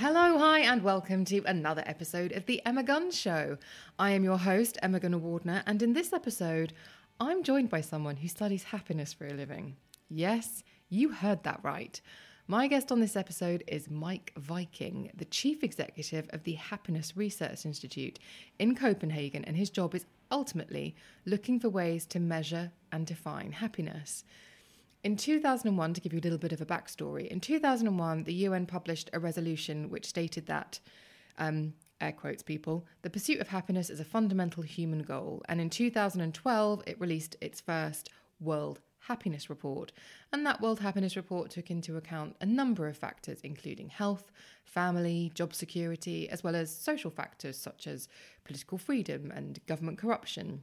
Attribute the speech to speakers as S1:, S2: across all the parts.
S1: Hello, hi, and welcome to another episode of The Emma Guns Show. I am your host, Emma Gunavardhana, and in this episode, I'm joined by someone who studies happiness for a living. Yes, you heard that right. My guest on this episode is Meik Wiking, the chief executive of the Happiness Research Institute in Copenhagen, and his job is ultimately looking for ways to measure and define happiness. In 2001, to give you a little bit of a backstory, in 2001, the UN published a resolution which stated that, um, air quotes people, the pursuit of happiness is a fundamental human goal. And in 2012, it released its first World Happiness Report. And that World Happiness Report took into account a number of factors, including health, family, job security, as well as social factors such as political freedom and government corruption,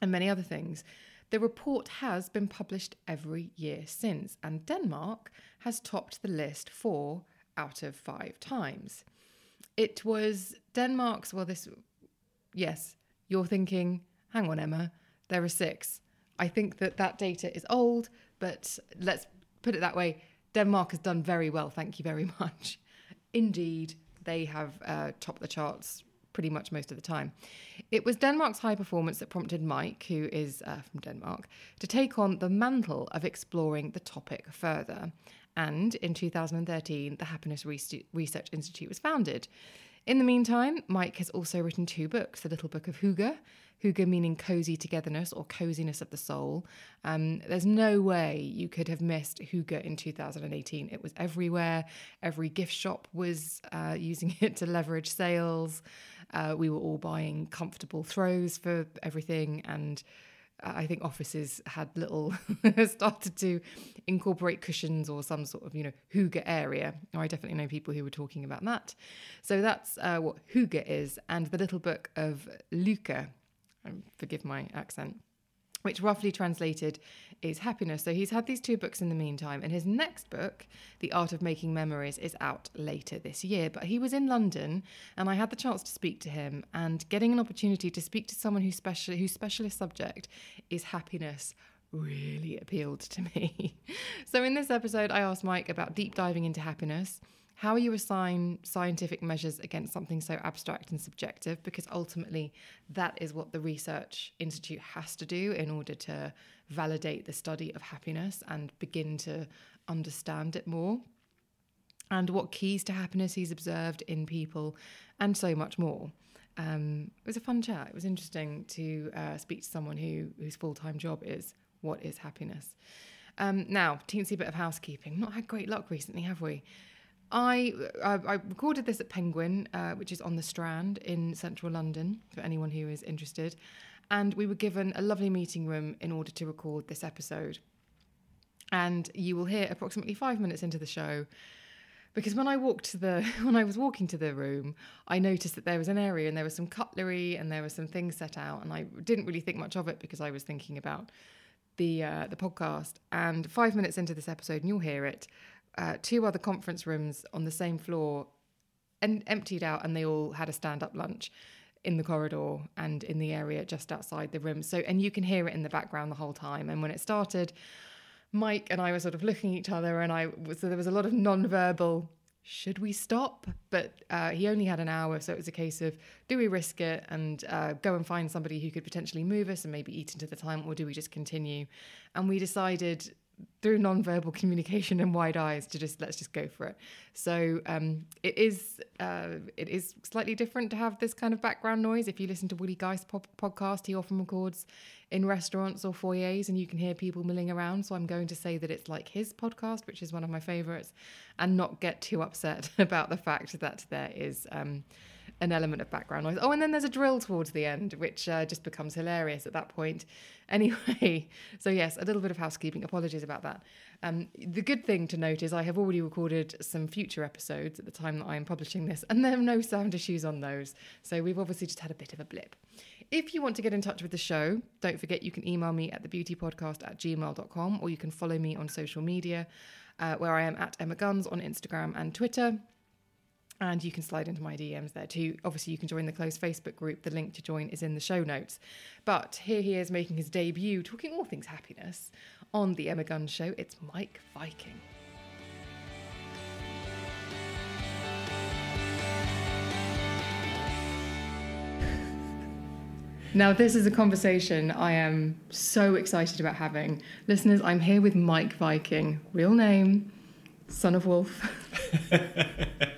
S1: and many other things. The report has been published every year since, and Denmark has topped the list four out of five times. It was Denmark's, well, this, yes, you're thinking, hang on, Emma, there are six. I think that that data is old, but let's put it that way. Denmark has done very well, thank you very much. Indeed, they have uh, topped the charts pretty much most of the time. It was Denmark's high performance that prompted Meik, who is uh, from Denmark, to take on the mantle of exploring the topic further. And in 2013, the Happiness Research Institute was founded. In the meantime, Meik has also written two books The Little Book of Hygge, Hygge meaning cozy togetherness or coziness of the soul. Um, there's no way you could have missed Hygge in 2018. It was everywhere. Every gift shop was uh, using it to leverage sales. Uh, we were all buying comfortable throws for everything, and uh, I think offices had little started to incorporate cushions or some sort of you know hygge area. I definitely know people who were talking about that. So that's uh, what hygge is, and the little book of Lykke. Um, forgive my accent which roughly translated is happiness. So he's had these two books in the meantime, and his next book, The Art of Making Memories, is out later this year. But he was in London, and I had the chance to speak to him, and getting an opportunity to speak to someone whose special whose specialist subject is happiness really appealed to me. so in this episode, I asked Meik about deep diving into happiness how you assign scientific measures against something so abstract and subjective, because ultimately that is what the Research Institute has to do in order to validate the study of happiness and begin to understand it more, and what keys to happiness he's observed in people, and so much more. Um, it was a fun chat. It was interesting to uh, speak to someone who whose full time job is what is happiness. Um, now, teensy bit of housekeeping. Not had great luck recently, have we? I, I, I recorded this at Penguin, uh, which is on the Strand in central London, for anyone who is interested. And we were given a lovely meeting room in order to record this episode. And you will hear approximately five minutes into the show because when I walked to the when I was walking to the room, I noticed that there was an area and there was some cutlery and there were some things set out, and I didn't really think much of it because I was thinking about the uh, the podcast. And five minutes into this episode, and you'll hear it, uh, two other conference rooms on the same floor and emptied out, and they all had a stand up lunch in the corridor and in the area just outside the room. So, and you can hear it in the background the whole time. And when it started, Meik and I were sort of looking at each other, and I so there was a lot of non-verbal. Should we stop? But uh, he only had an hour, so it was a case of do we risk it and uh, go and find somebody who could potentially move us and maybe eat into the time, or do we just continue? And we decided through non-verbal communication and wide eyes to just let's just go for it. So um, it is uh, it is slightly different to have this kind of background noise. If you listen to Willie Geist pop- podcast, he often records in restaurants or foyers, and you can hear people milling around. So I'm going to say that it's like his podcast, which is one of my favorites, and not get too upset about the fact that there is. Um, an element of background noise. Oh, and then there's a drill towards the end, which uh, just becomes hilarious at that point. Anyway, so yes, a little bit of housekeeping. Apologies about that. Um, the good thing to note is I have already recorded some future episodes at the time that I am publishing this, and there are no sound issues on those. So we've obviously just had a bit of a blip. If you want to get in touch with the show, don't forget you can email me at thebeautypodcast at gmail.com or you can follow me on social media, uh, where I am at Emma Guns on Instagram and Twitter and you can slide into my DMs there too. Obviously, you can join the closed Facebook group. The link to join is in the show notes. But here he is making his debut, talking all things happiness on the Emma Guns Show. It's Meik Wiking. Now, this is a conversation I am so excited about having. Listeners, I'm here with Meik Wiking, real name, son of Wolf.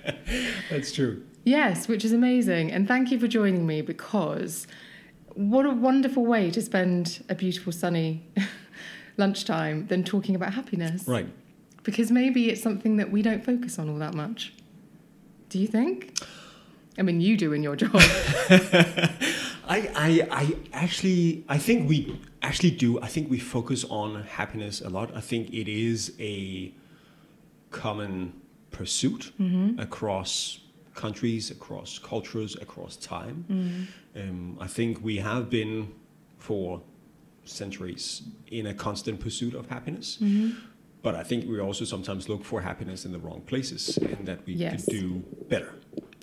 S2: That's true.
S1: Yes, which is amazing. And thank you for joining me because what a wonderful way to spend a beautiful sunny lunchtime than talking about happiness.
S2: Right.
S1: Because maybe it's something that we don't focus on all that much. Do you think? I mean, you do in your job.
S2: I, I, I actually, I think we actually do. I think we focus on happiness a lot. I think it is a common pursuit mm-hmm. across countries, across cultures, across time. Mm-hmm. Um, I think we have been for centuries in a constant pursuit of happiness. Mm-hmm. But I think we also sometimes look for happiness in the wrong places and that we yes. could do better.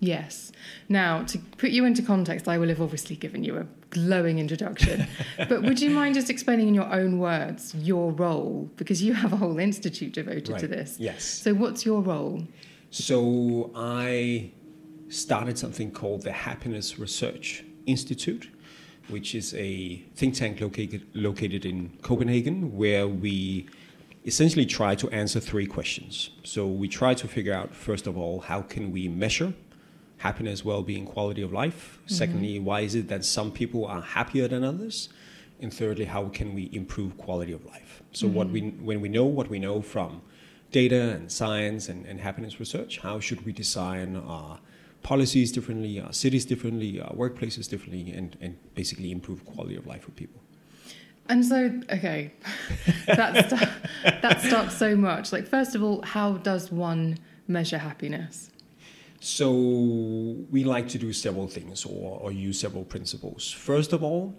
S1: Yes. Now, to put you into context, I will have obviously given you a glowing introduction. but would you mind just explaining in your own words your role? Because you have a whole institute devoted right. to this.
S2: Yes.
S1: So, what's your role?
S2: So, I started something called the Happiness Research Institute, which is a think tank located, located in Copenhagen, where we essentially try to answer three questions. So, we try to figure out, first of all, how can we measure happiness, well-being, quality of life. Mm-hmm. Secondly, why is it that some people are happier than others? And thirdly, how can we improve quality of life? So mm-hmm. what we when we know what we know from data and science and, and happiness research, how should we design our policies differently, our cities differently, our workplaces differently, and, and basically improve quality of life for people?
S1: And so, okay, that, st- that starts so much. Like, first of all, how does one measure happiness?
S2: So we like to do several things or, or use several principles. First of all,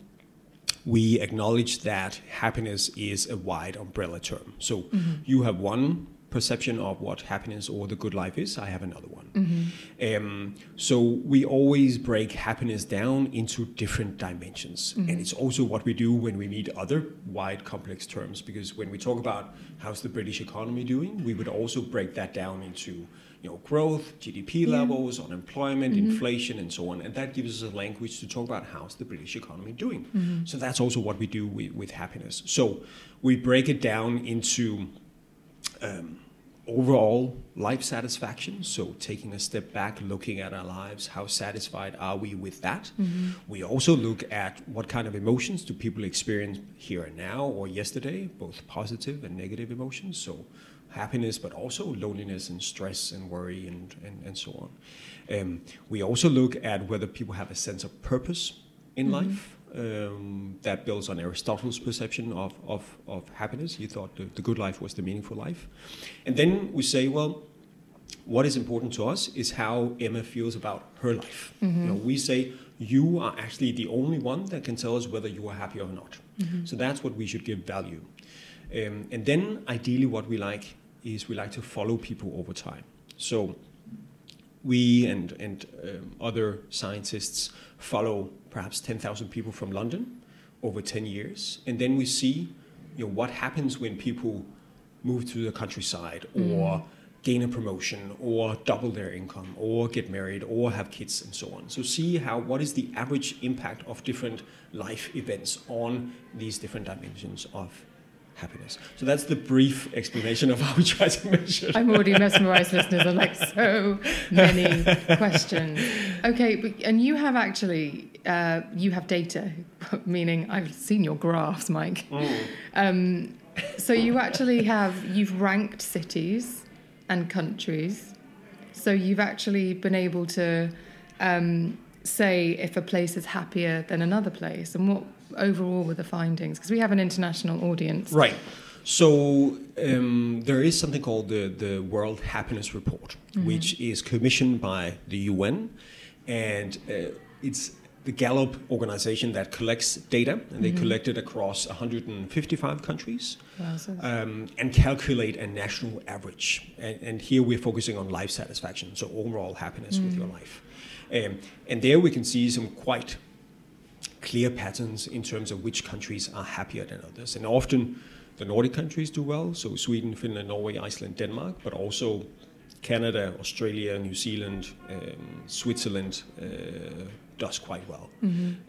S2: we acknowledge that happiness is a wide umbrella term. So mm-hmm. you have one perception of what happiness or the good life is. I have another one. Mm-hmm. Um, so we always break happiness down into different dimensions, mm-hmm. and it's also what we do when we meet other wide, complex terms. Because when we talk about how's the British economy doing, we would also break that down into you know, growth, GDP yeah. levels, unemployment, mm-hmm. inflation, and so on. And that gives us a language to talk about how's the British economy doing. Mm-hmm. So that's also what we do with, with happiness. So we break it down into um, overall life satisfaction. So taking a step back, looking at our lives, how satisfied are we with that? Mm-hmm. We also look at what kind of emotions do people experience here and now or yesterday, both positive and negative emotions. So happiness, but also loneliness and stress and worry and, and, and so on. Um, we also look at whether people have a sense of purpose in mm-hmm. life. Um, that builds on Aristotle's perception of, of, of happiness. He thought the, the, good life was the meaningful life. And then we say, well, what is important to us is how Emma feels about her life. Mm-hmm. You know, we say, you are actually the only one that can tell us whether you are happy or not. Mm-hmm. So that's what we should give value. Um, and then, ideally, what we like is we like to follow people over time. So we and, and um, other scientists follow perhaps 10,000 people from London over 10 years. And then we see you know, what happens when people move to the countryside or gain a promotion or double their income or get married or have kids and so on. So see how what is the average impact of different life events on these different dimensions of happiness. So that's the brief explanation of how we try to measure.
S1: I'm already mesmerized, listeners. are like so many questions. Okay, but, and you have actually uh, you have data, meaning I've seen your graphs, Meik. Um, so you actually have you've ranked cities and countries. So you've actually been able to um, say if a place is happier than another place, and what overall were the findings? Because we have an international audience.
S2: Right. So um, there is something called the, the World Happiness Report, which is commissioned by the UN, and uh, it's the Gallup organization that collects data, and they collect it across 155 countries um, and calculate a national average. And, and here we're focusing on life satisfaction, so overall happiness with your life. Um, and there we can see some quite clear patterns in terms of which countries are happier than others. And often the Nordic countries do well, so Sweden, Finland, Norway, Iceland, Denmark, but also Canada, Australia, New Zealand, um, Switzerland uh, does quite well.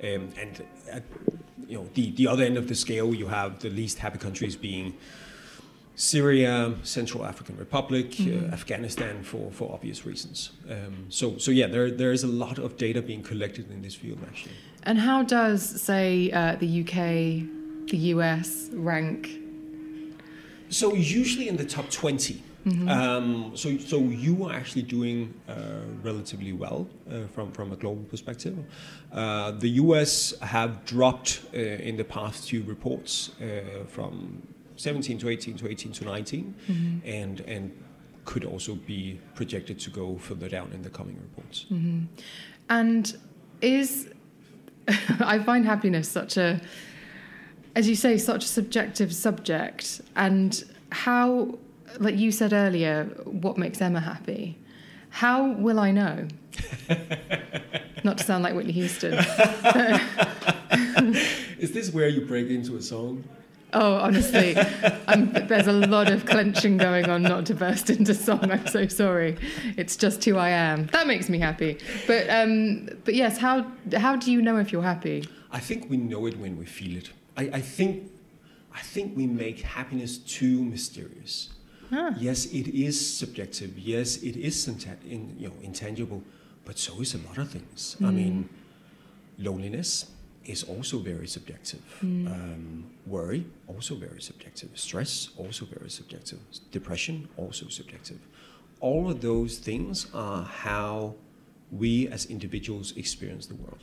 S2: Um, and at you know the, the other end of the scale, you have the least happy countries being Syria, Central African Republic, uh, Afghanistan, for, for obvious reasons. Um, so so yeah, there there is a lot of data being collected in this field actually.
S1: And how does, say, uh, the UK, the US rank?
S2: So usually in the top 20. Um, so, so you are actually doing uh, relatively well uh, from from a global perspective. Uh, the U.S. have dropped uh, in the past few reports uh, from 17 to 18 to 18 to 19, mm-hmm. and and could also be projected to go further down in the coming reports. Mm-hmm.
S1: And is I find happiness such a, as you say, such a subjective subject. And how, like you said earlier, what makes Emma happy? How will I know? Not to sound like Whitney Houston.
S2: Is this where you break into a song?
S1: Oh, honestly, I'm, there's a lot of clenching going on not to burst into song. I'm so sorry. It's just who I am. That makes me happy. But um, but yes, how how do you know if you're happy?
S2: I think we know it when we feel it. I, I think I think we make happiness too mysterious. Yes, it is subjective. Yes, it is in, you know, intangible, but so is a lot of things. I mean, loneliness is also very subjective. Um, worry also very subjective. Stress also very subjective. Depression also subjective. All of those things are how we as individuals experience the world.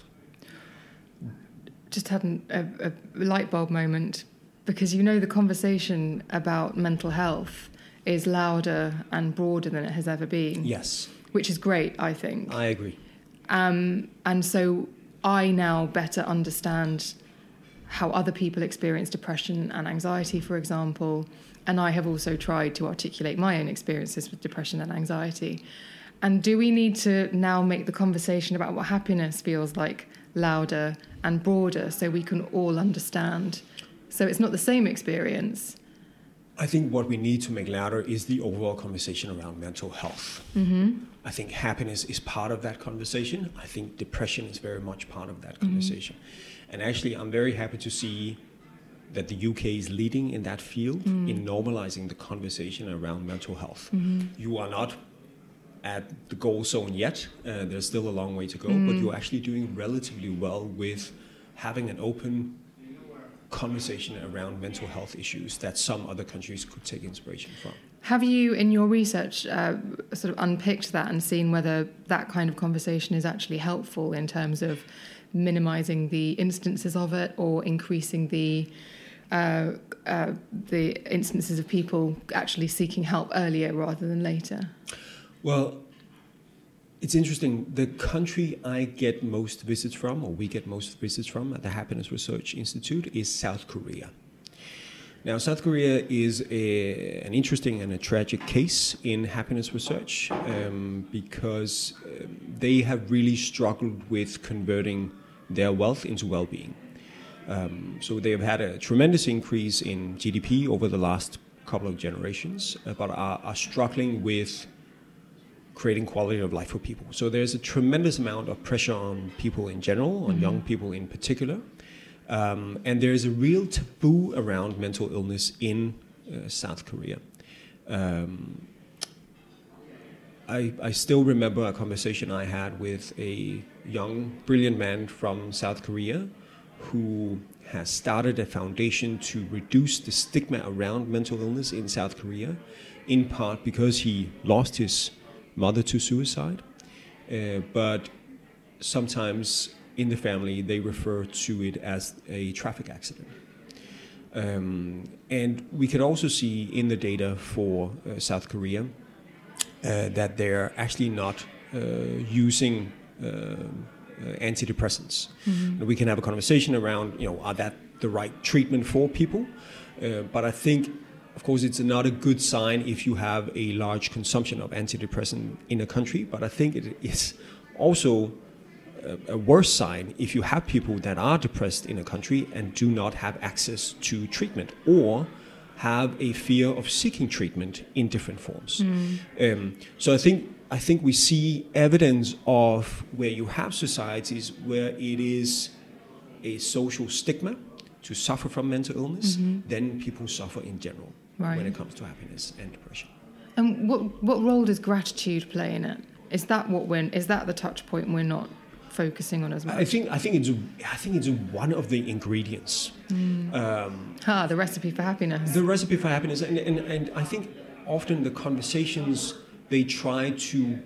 S1: just had an, a, a light bulb moment because you know the conversation about mental health is louder and broader than it has ever been,
S2: Yes,
S1: which is great, I think.
S2: I agree.
S1: Um, and so I now better understand how other people experience depression and anxiety, for example. And I have also tried to articulate my own experiences with depression and anxiety. And do we need to now make the conversation about what happiness feels like louder and broader so we can all understand? So it's not the same experience.
S2: I think what we need to make louder is the overall conversation around mental health. Mm-hmm. I think happiness is part of that conversation. I think depression is very much part of that mm-hmm. conversation. And actually, I'm very happy to see that the UK is leading in that field mm. in normalizing the conversation around mental health. Mm-hmm. You are not at the goal zone yet. Uh, there's still a long way to go, but mm. you're actually doing relatively well with having an open conversation around mental health issues that some other countries could take inspiration from.
S1: Have you, in your research, uh, sort of unpicked that and seen whether that kind of conversation is actually helpful in terms of minimizing the instances of it or increasing the uh, uh, the instances of people actually seeking help earlier rather than later?
S2: Well, it's interesting. The country I get most visits from, or we get most visits from at the Happiness Research Institute, is South Korea. Now, South Korea is a, an interesting and a tragic case in happiness research um, because um, they have really struggled with converting their wealth into well being. Um, so they have had a tremendous increase in GDP over the last couple of generations, uh, but are, are struggling with creating quality of life for people. So there's a tremendous amount of pressure on people in general, on young people in particular. Um, and there's a real taboo around mental illness in uh, South Korea. Um, I, I still remember a conversation I had with a young, brilliant man from South Korea who has started a foundation to reduce the stigma around mental illness in South Korea, in part because he lost his mother to suicide. Uh, but sometimes in the family, they refer to it as a traffic accident. Um, and we can also see in the data for uh, South Korea uh, that they're actually not uh, using uh, uh, antidepressants. Mm-hmm. We can have a conversation around, you know, are that the right treatment for people? Uh, but I think, of course, it's not a good sign if you have a large consumption of antidepressant in a country. But I think it is also a, a worse sign if you have people that are depressed in a country and do not have access to treatment or have a fear of seeking treatment in different forms. Mm. Um, so I think I think we see evidence of where you have societies where it is a social stigma to suffer from mental illness, mm-hmm. then people suffer in general right. when it comes to happiness and depression.
S1: And what what role does gratitude play in it? Is that what we're is that the touch point we're not focusing on as much?
S2: I think I think it's I think it's one of the ingredients.
S1: Mm. Um, ah, the recipe for happiness.
S2: The recipe for happiness, and, and, and I think often the conversations they try to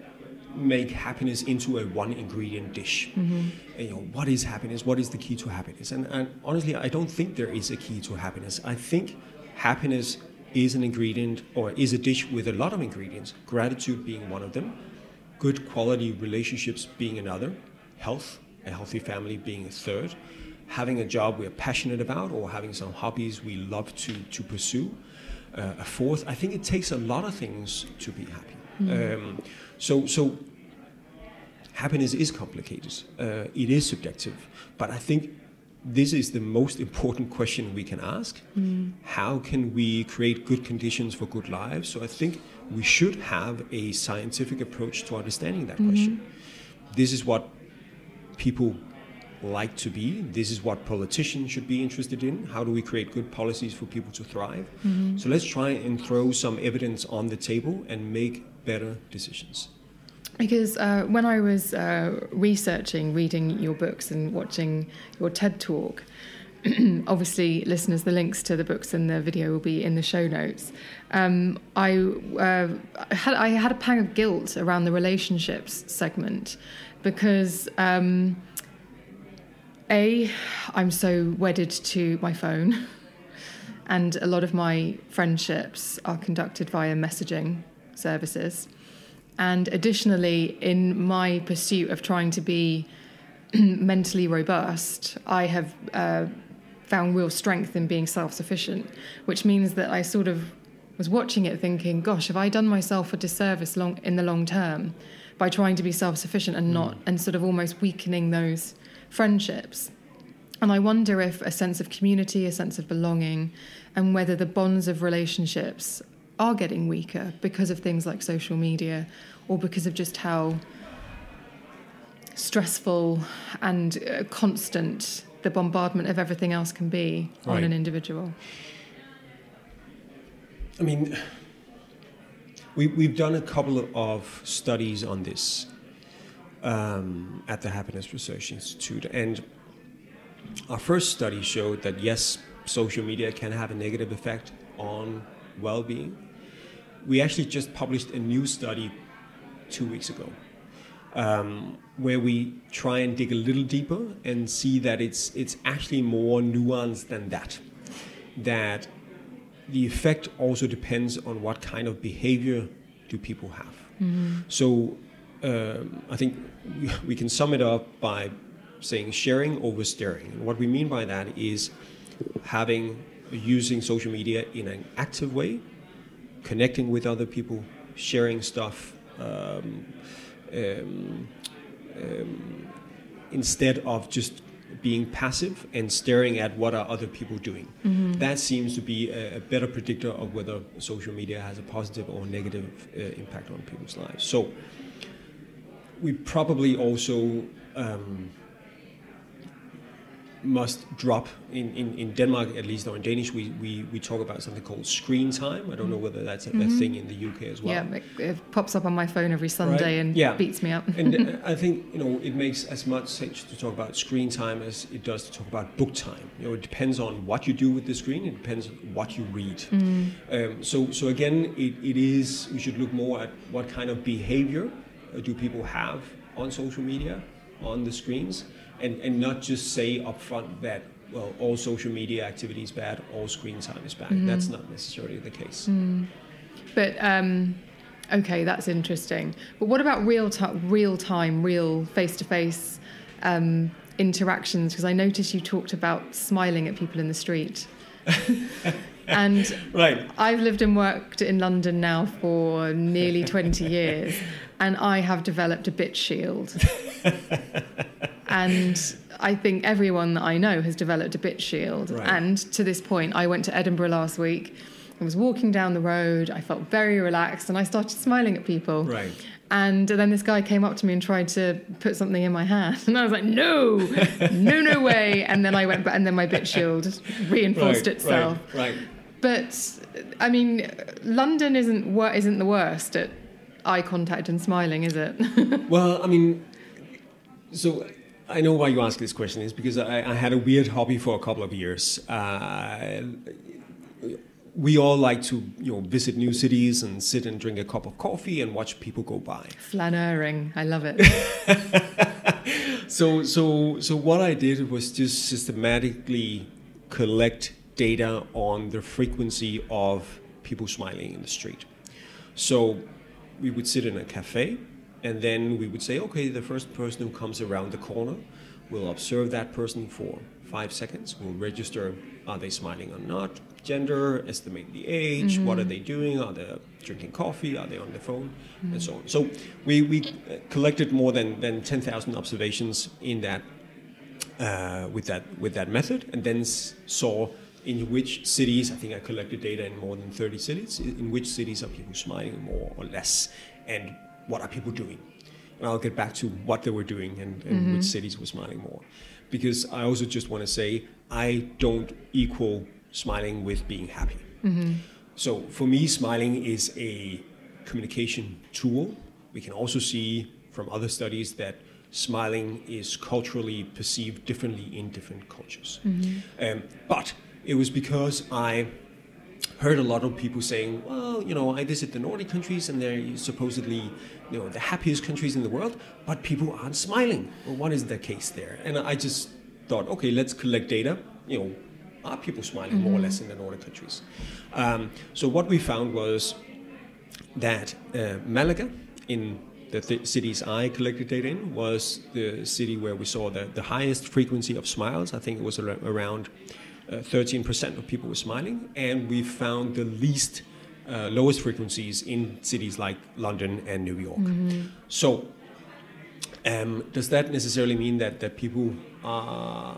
S2: make happiness into a one ingredient dish. Mm-hmm. And, you know, what is happiness? What is the key to happiness? And, and honestly, I don't think there is a key to happiness. I think happiness is an ingredient or is a dish with a lot of ingredients. Gratitude being one of them, good quality relationships being another, health, a healthy family being a third, having a job we're passionate about or having some hobbies we love to, to pursue. Uh, a fourth, I think it takes a lot of things to be happy. Mm. Um, so, so happiness is complicated. Uh, it is subjective, but I think this is the most important question we can ask. Mm. How can we create good conditions for good lives? So I think we should have a scientific approach to understanding that mm-hmm. question. This is what people like to be. This is what politicians should be interested in. How do we create good policies for people to thrive? Mm-hmm. So let's try and throw some evidence on the table and make better decisions.
S1: Because uh, when I was uh, researching, reading your books, and watching your TED talk, obviously, listeners, the links to the books and the video will be in the show notes. Um, I, uh, had, I had a pang of guilt around the relationships segment because um, a I'm so wedded to my phone, and a lot of my friendships are conducted via messaging services. And additionally, in my pursuit of trying to be mentally robust, I have uh, found real strength in being self sufficient, which means that I sort of was watching it thinking, gosh, have I done myself a disservice long, in the long term? by trying to be self sufficient and not, mm. and sort of almost weakening those friendships. And I wonder if a sense of community, a sense of belonging, and whether the bonds of relationships are getting weaker because of things like social media or because of just how stressful and uh, constant the bombardment of everything else can be right. on an individual.
S2: I mean, we, we've done a couple of studies on this um, at the Happiness Research Institute, and our first study showed that yes, social media can have a negative effect on well being. We actually just published a new study two weeks ago um, where we try and dig a little deeper and see that it's, it's actually more nuanced than that. That the effect also depends on what kind of behavior do people have. Mm-hmm. So um, I think we can sum it up by saying sharing over staring. And what we mean by that is having using social media in an active way, connecting with other people, sharing stuff. Um, um, um instead of just being passive and staring at what are other people doing. That seems to be a, a better predictor of whether social media has a positive or negative uh, impact on people's lives. So we probably also um, must drop in, in, in Denmark at least or in Danish we, we, we talk about something called screen time. I don't know whether that's a, a thing in the UK as well.
S1: Yeah, it, it pops up on my phone every Sunday and
S2: Yeah.
S1: beats me up.
S2: and uh, I think you know it makes as much sense to talk about screen time as it does to talk about book time. You know, it depends on what you do with the screen. It depends on what you read. Um, so, so again, it, it is we should look more at what kind of behavior uh, do people have on social media, on the screens, and and not just say upfront that well all social media activity is bad, all screen time is bad. Mm-hmm. That's not necessarily the case. Mm.
S1: But um, okay, that's interesting. But what about real time, real time, real face to face interactions? Because I noticed you talked about smiling at people in the street. and
S2: Right.
S1: I've lived and worked in London now for nearly 20 years, and I have developed a bit shield. and I think everyone that I know has developed a bit shield.
S2: Right.
S1: And to this point, I went to Edinburgh last week. I was walking down the road. I felt very relaxed, and I started smiling at people.
S2: Right.
S1: And then this guy came up to me and tried to put something in my hand, and I was like, "No, no, no way!" And then I went, and then my bit shield reinforced
S2: Right,
S1: itself.
S2: Right. right.
S1: But I mean, London isn't wor- isn't the worst at eye contact and smiling, is it?
S2: Well, I mean, so I know why you ask this question is because I, I had a weird hobby for a couple of years. Uh, we all like to, you know, visit new cities and sit and drink a cup of coffee and watch people go by.
S1: Flaneuring, I love it.
S2: So, so, so what I did was just systematically collect data on the frequency of people smiling in the street. So, we would sit in a cafe, and then we would say, okay, the first person who comes around the corner, we'll observe that person for five seconds. We'll register are they smiling or not, gender, estimate the age, what are they doing, are they drinking coffee, are they on the phone, and so on. So we, we uh, collected more than, than 10,000 observations in that uh, with that with that method, and then s- saw in which cities. I think I collected data in more than 30 cities. In which cities are people smiling more or less, and what are people doing? And I'll get back to what they were doing and, and mm-hmm. which cities were smiling more, because I also just want to say I don't equal smiling with being happy. Mm-hmm. So for me, smiling is a communication tool. We can also see from other studies that smiling is culturally perceived differently in different cultures. Mm-hmm. Um, but it was because I heard a lot of people saying, well, you know, I visit the Nordic countries and they're supposedly, you know, the happiest countries in the world, but people aren't smiling. Well, what is the case there? And I just thought, okay, let's collect data. You know, are people smiling more or less in the Nordic countries? Um, so what we found was that uh, Malaga, in the th- cities I collected data in, was the city where we saw the, the highest frequency of smiles. I think it was ar- around 13% of people were smiling, and we found the least, uh, lowest frequencies in cities like London and New York. So, um, does that necessarily mean that, that people are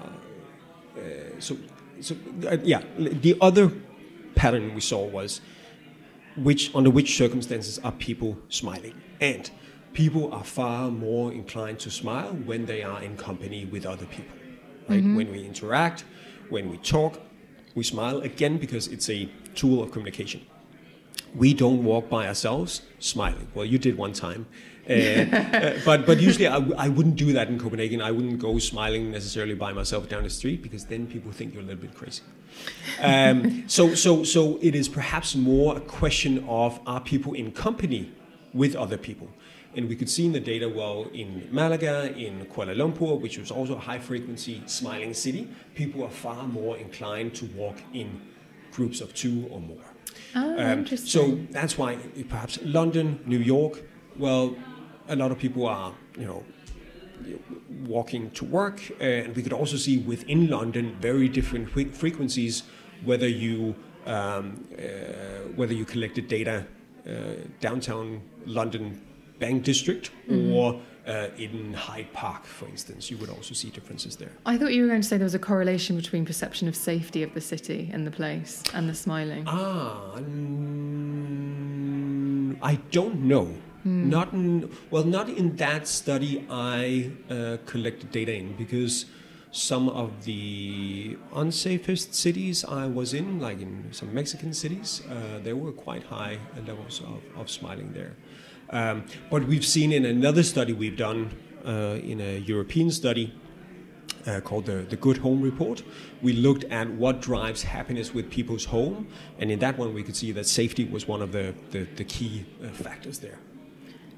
S2: uh, so so uh, yeah the other pattern we saw was which under which circumstances are people smiling? And people are far more inclined to smile when they are in company with other people right? When we interact when we talk we smile again because it's a tool of communication we don't walk by ourselves smiling. Well, you did one time, uh, uh, but but usually I, w- I wouldn't do that in Copenhagen. I wouldn't go smiling necessarily by myself down the street because then people think you're a little bit crazy. Um, so so so it is perhaps more a question of are people in company with other people. And we could see in the data, well, in Malaga, in Kuala Lumpur, which was also a high frequency smiling city, people are far more inclined to walk in groups of two or more.
S1: Oh,
S2: Um,
S1: interesting.
S2: so that's why perhaps London, New York, well, a lot of people are, you know, walking to work, uh, and we could also see within London very different fre- frequencies. Whether you um, uh, whether you collected data uh, downtown London Bank District or uh, in Hyde Park, for instance. You would also see differences there.
S1: I thought you were going to say there was a correlation between perception of safety of the city and the place and the smiling.
S2: Ah, I don't know. Not in, well, not in that study I uh, collected data in because some of the unsafest cities I was in, like in some Mexican cities, uh, there were quite high levels of, of smiling there. Um, but we've seen in another study we've done uh, in a European study uh, called the, the Good Home Report. We looked at what drives happiness with people's home, and in that one we could see that safety was one of the, the, the key uh, factors there.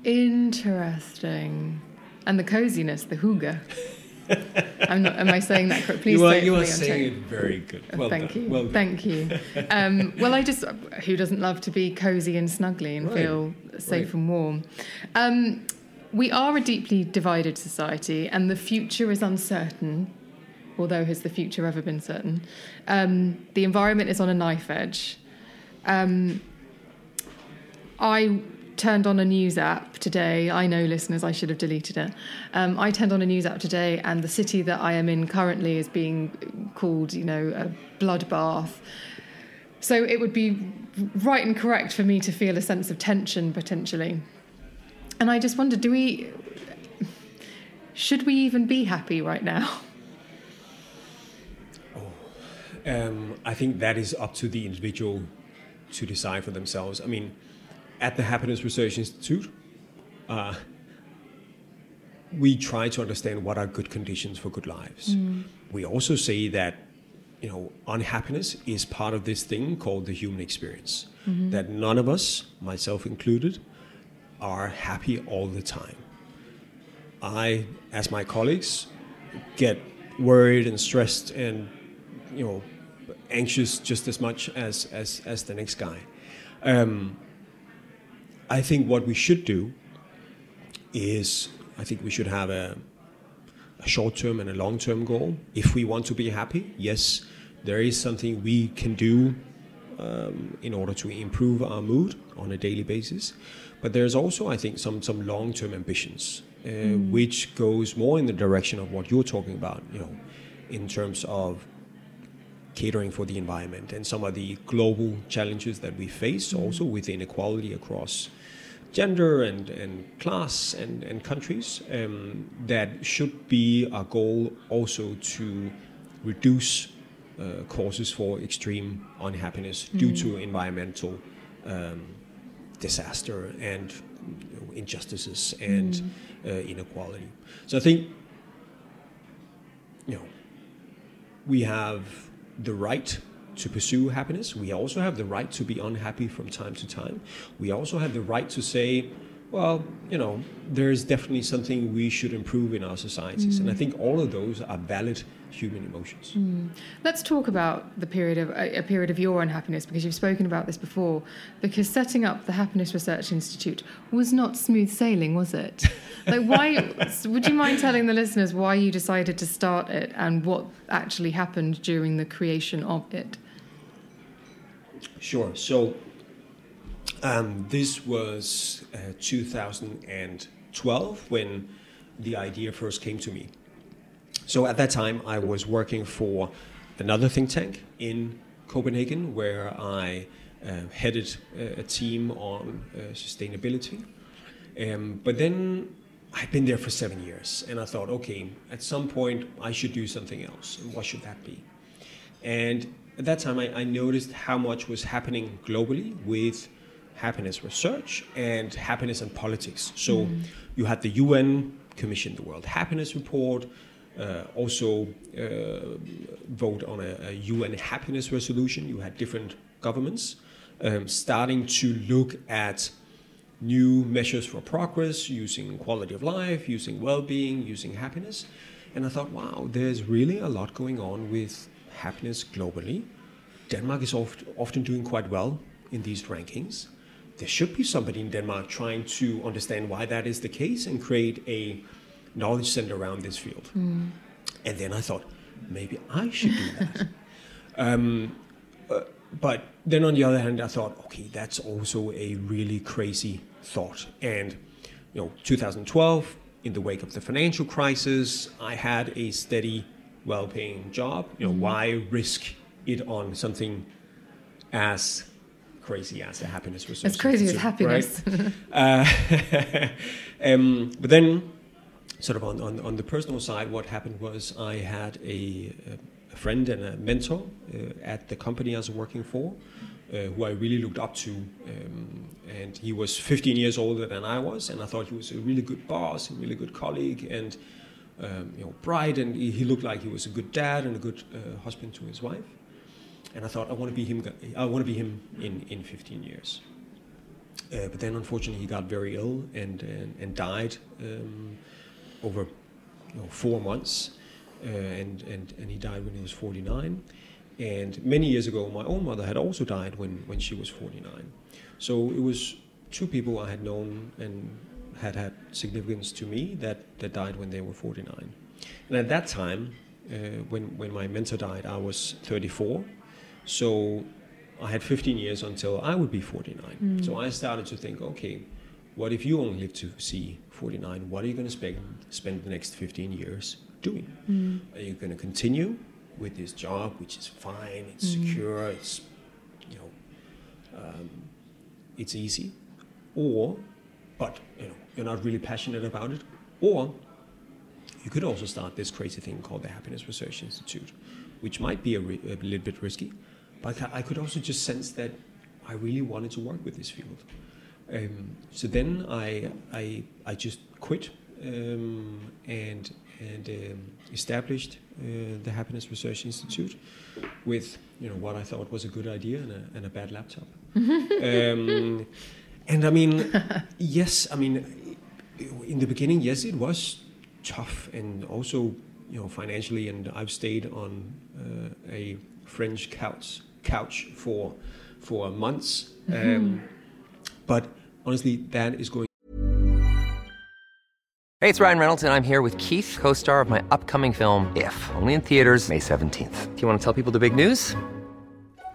S1: Interesting. And the coziness, the hygge. I'm not. Am I saying that correctly? Please
S2: you are,
S1: say it
S2: you are saying it very good.
S1: Oh,
S2: Well
S1: Thank
S2: done.
S1: you.
S2: Well.
S1: Thank you. Um, well, I just, who doesn't love to be cozy and snuggly and
S2: Right.
S1: feel safe
S2: Right.
S1: and warm? Um, we are a deeply divided society, and the future is uncertain. Although has the future ever been certain? Um, the environment is on a knife edge. Um, I turned on a news app today. I know, listeners, I should have deleted it. Um, I turned on a news app today, and the city that I am in currently is being called, you know, a bloodbath. So it would be right and correct for me to feel a sense of tension potentially. And I just wonder, do we, should we even be happy right now?
S2: Um, I think that is up to the individual to decide for themselves. I mean, at the Happiness Research Institute, uh, we try to understand what are good conditions for good lives. We also say that you know unhappiness is part of this thing called the human experience. That none of us, myself included, are happy all the time. I, as my colleagues, get worried and stressed and you know anxious just as much as as, as the next guy. Um, I think what we should do is I think we should have a, a short term and a long term goal. If we want to be happy, yes, there is something we can do um, in order to improve our mood on a daily basis. But there's also, I think, some some long term ambitions, uh, which goes more in the direction of what you're talking about. You know, in terms of catering for the environment and some of the global challenges that we face, also with inequality across gender and, and class and, and countries, um, that should be our goal also to reduce uh, causes for extreme unhappiness due to environmental um, disaster and you know, injustices and uh, inequality. So I think, you know, we have the right to pursue happiness. We also have the right to be unhappy from time to time. We also have the right to say, well, you know, there's definitely something we should improve in our societies. And I think all of those are valid human emotions. Hmm.
S1: Let's talk about the period of a, a period of your unhappiness because you've spoken about this before. Because setting up the Happiness Research Institute was not smooth sailing, was it? Like, why? would you mind telling the listeners why you decided to start it and what actually happened during the creation of it?
S2: Sure. So um, this was uh, 2012 when the idea first came to me. So at that time, I was working for another think tank in Copenhagen where I uh, headed a, team on uh, sustainability. Um, but then I'd been there for seven years, and I thought, okay, at some point I should do something else. And what should that be? And at that time, I, I noticed how much was happening globally with happiness research and happiness and politics. So you had the UN commission the World Happiness Report, uh, also uh, vote on a, a UN happiness resolution. You had different governments um, starting to look at new measures for progress using quality of life, using well being, using happiness. And I thought, wow, there's really a lot going on with happiness globally. Denmark is oft, often doing quite well in these rankings. There should be somebody in Denmark trying to understand why that is the case and create a knowledge center around this field. And then I thought, maybe I should do that. um, uh, but then on the other hand, I thought, okay, that's also a really crazy thought. And you know, 2012, in the wake of the financial crisis, I had a steady, well-paying job. You know, why risk it on something as crazy as a happiness research?
S1: As crazy as
S2: institute, right?
S1: happiness.
S2: Uh, um, but then, sort of on, on, on the personal side, what happened was I had a, a friend and a mentor uh, at the company I was working for, uh, who I really looked up to. Um, and he was 15 years older than I was, and I thought he was a really good boss, a really good colleague, and um, you know, bright. And he, he looked like he was a good dad and a good uh, husband to his wife. And I thought I want to be him. I want to be him in, in 15 years. Uh, but then, unfortunately, he got very ill and and, and died um, over you know, four months, uh, and and and he died when he was 49. And many years ago, my own mother had also died when when she was 49. So it was two people I had known and had had significance to me that that died when they were 49. And at that time, uh, when when my mentor died, I was 34. So I had 15 years until I would be 49. So I started to think, okay, what if you only live to see 49? What are you going to spend spend the next 15 years doing? Are you going to continue with this job, which is fine, it's secure, it's you know, um, it's easy, or but you know you're not really passionate about it, or you could also start this crazy thing called the Happiness Research Institute, which might be a, ri- a little bit risky, but I I could also just sense that I really wanted to work with this field. Um, so then I, I, I just quit um, and, and um, established uh, the Happiness Research Institute with you know, what I thought was a good idea and a, and a bad laptop. um, and I mean, yes, I mean, in the beginning, yes, it was tough and also, you know, financially. And I've stayed on uh, a French couch couch for for months. Um, but honestly, that is going.
S3: Hey, it's Ryan Reynolds, and I'm here with Keith, co star of my upcoming film, If, only in theaters, May 17th. Do you want to tell people the big news?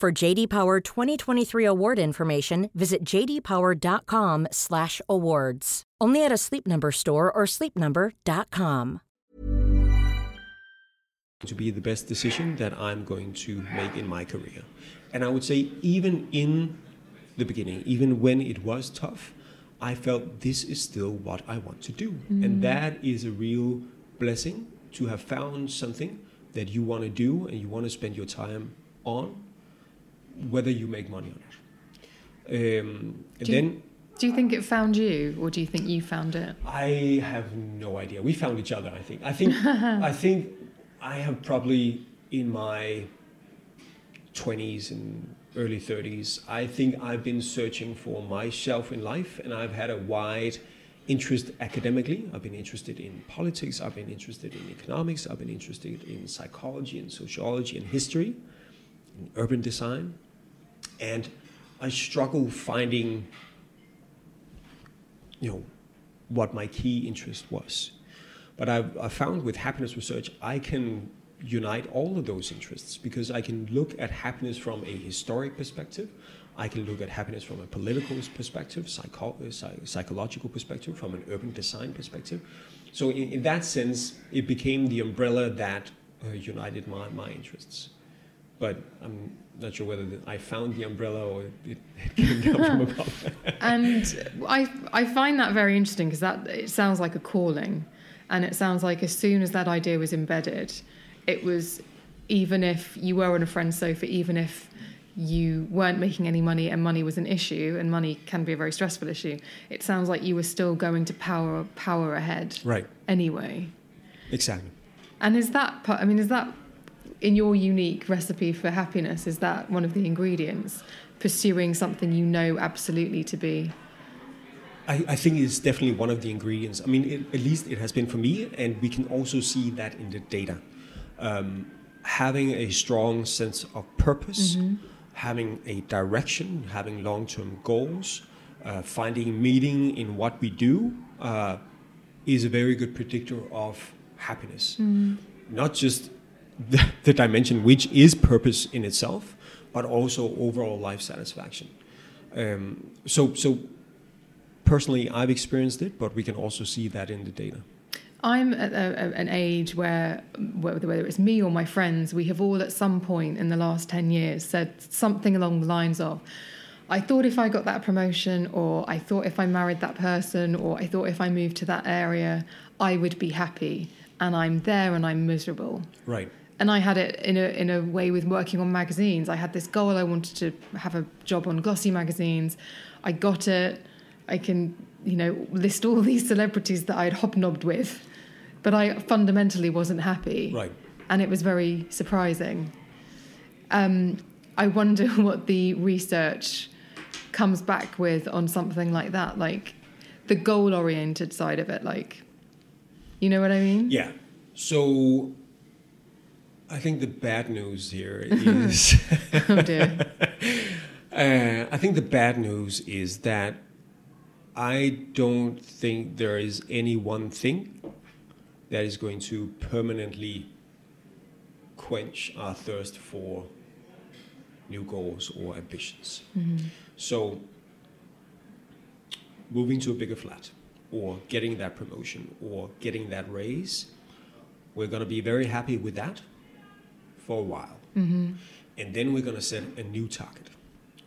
S4: For JD Power 2023 award information, visit jdpower.com/awards. Only at a Sleep Number store or sleepnumber.com.
S2: to be the best decision that I'm going to make in my career. And I would say, even in the beginning, even when it was tough, I felt this is still what I want to do. And mm. that is a real blessing to have found something that you want to do and you want to spend your time on, whether you make money or not. Um, and
S1: Do you-
S2: then
S1: Do you think it found you, or do you think you found it?
S2: I have no idea. We found each other. I think. I think. I think I have probably in my twenties and early thirties. I think I've been searching for myself in life, and I've had a wide interest academically. I've been interested in politics. I've been interested in economics. I've been interested in psychology and sociology and history, and urban design, and I struggle finding you know, what my key interest was. But I've, I found with happiness research, I can unite all of those interests because I can look at happiness from a historic perspective. I can look at happiness from a political perspective, psycho- psychological perspective, from an urban design perspective. So, in, in that sense, it became the umbrella that uh, united my, my interests. But I'm not sure whether I found the umbrella or it, it came down from above.
S1: And I I find that very interesting because that it sounds like a calling, and it sounds like as soon as that idea was embedded, it was even if you were on a friend's sofa, even if you weren't making any money and money was an issue and money can be a very stressful issue it sounds like you were still going to power power ahead
S2: Right.
S1: anyway
S2: Exactly.
S1: and is that part i mean is that in your unique recipe for happiness is that one of the ingredients pursuing something you know absolutely to be
S2: I, I think it's definitely one of the ingredients. I mean, it, at least it has been for me, and we can also see that in the data. Um, having a strong sense of purpose, having a direction, having long term goals, uh, finding meaning in what we do uh, is a very good predictor of happiness. Not just the, the dimension which is purpose in itself, but also overall life satisfaction. Um, so, so personally, I've experienced it, but we can also see that in the data.
S1: I'm at a, a, an age where, whether it's me or my friends, we have all at some point in the last 10 years said something along the lines of, I thought if I got that promotion, or I thought if I married that person, or I thought if I moved to that area, I would be happy. And I'm there and I'm miserable.
S2: Right.
S1: And I had it in a in a way with working on magazines. I had this goal. I wanted to have a job on glossy magazines. I got it. I can you know list all these celebrities that I'd hobnobbed with, but I fundamentally wasn't happy.
S2: Right.
S1: And it was very surprising. Um, I wonder what the research comes back with on something like that, like the goal oriented side of it. Like, you know what I mean?
S2: Yeah. So I think the bad news here is
S1: Oh dear.
S2: uh, I think the bad news is that I don't think there is any one thing that is going to permanently quench our thirst for new goals or ambitions. So, moving to a bigger flat, or getting that promotion, or getting that raise, we're going to be very happy with that for a while. Mm-hmm. And then we're going to set a new target,